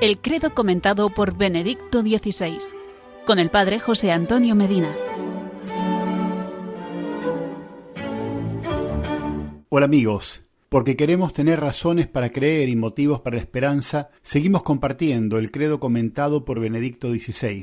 El credo comentado por Benedicto XVI, con el padre José Antonio Medina. Hola amigos, porque queremos tener razones para creer y motivos para la esperanza, seguimos compartiendo el credo comentado por Benedicto XVI.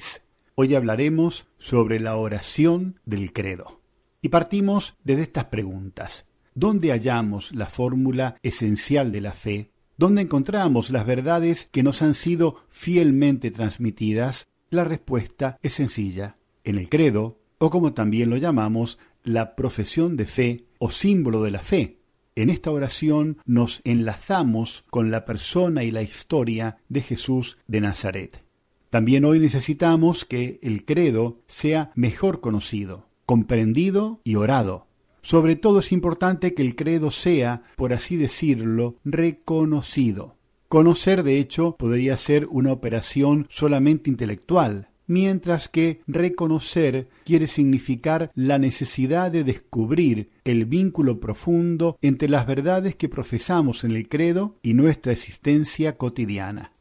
Hoy hablaremos sobre la oración del credo. Y partimos desde estas preguntas. ¿Dónde hallamos la fórmula esencial de la fe? ¿Dónde encontramos las verdades que nos han sido fielmente transmitidas? La respuesta es sencilla. En el credo, o como también lo llamamos, la profesión de fe o símbolo de la fe. En esta oración nos enlazamos con la persona y la historia de Jesús de Nazaret. También hoy necesitamos que el credo sea mejor conocido, comprendido y orado. Sobre todo es importante que el credo sea, por así decirlo, reconocido. Conocer, de hecho, podría ser una operación solamente intelectual, mientras que reconocer quiere significar la necesidad de descubrir el vínculo profundo entre las verdades que profesamos en el credo y nuestra existencia cotidiana.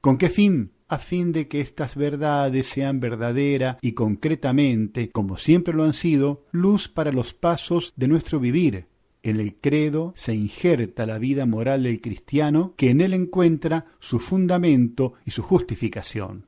¿Con qué fin? A fin de que estas verdades sean verdadera y concretamente, como siempre lo han sido, luz para los pasos de nuestro vivir. En el credo se injerta la vida moral del cristiano que en él encuentra su fundamento y su justificación.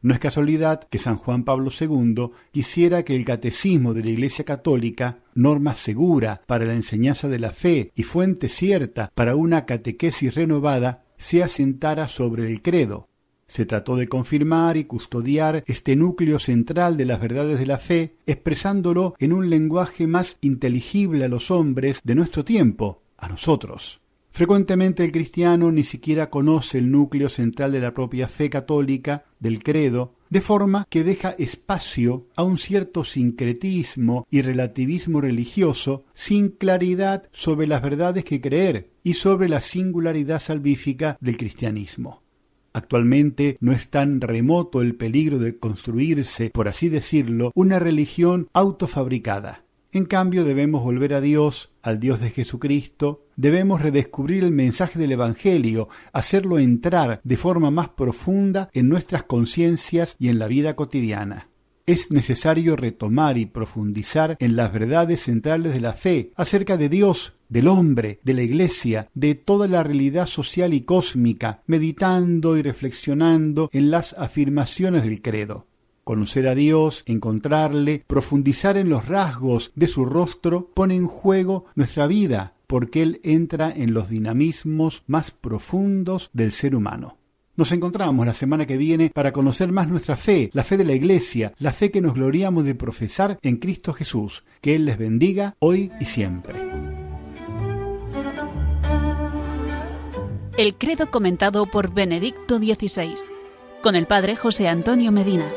No es casualidad que San Juan Pablo II quisiera que el catecismo de la Iglesia Católica, norma segura para la enseñanza de la fe y fuente cierta para una catequesis renovada, se asentara sobre el credo, se trató de confirmar y custodiar este núcleo central de las verdades de la fe, expresándolo en un lenguaje más inteligible a los hombres de nuestro tiempo, a nosotros. Frecuentemente el cristiano ni siquiera conoce el núcleo central de la propia fe católica, del credo, de forma que deja espacio a un cierto sincretismo y relativismo religioso sin claridad sobre las verdades que creer y sobre la singularidad salvífica del cristianismo. Actualmente no es tan remoto el peligro de construirse, por así decirlo, una religión autofabricada. En cambio debemos volver a Dios, al Dios de Jesucristo, debemos redescubrir el mensaje del Evangelio, hacerlo entrar de forma más profunda en nuestras conciencias y en la vida cotidiana es necesario retomar y profundizar en las verdades centrales de la fe acerca de Dios, del hombre, de la Iglesia, de toda la realidad social y cósmica, meditando y reflexionando en las afirmaciones del credo. Conocer a Dios, encontrarle, profundizar en los rasgos de su rostro, pone en juego nuestra vida, porque Él entra en los dinamismos más profundos del ser humano. Nos encontramos la semana que viene para conocer más nuestra fe, la fe de la Iglesia, la fe que nos gloriamos de profesar en Cristo Jesús. Que Él les bendiga hoy y siempre. El credo comentado por Benedicto XVI, con el Padre José Antonio Medina.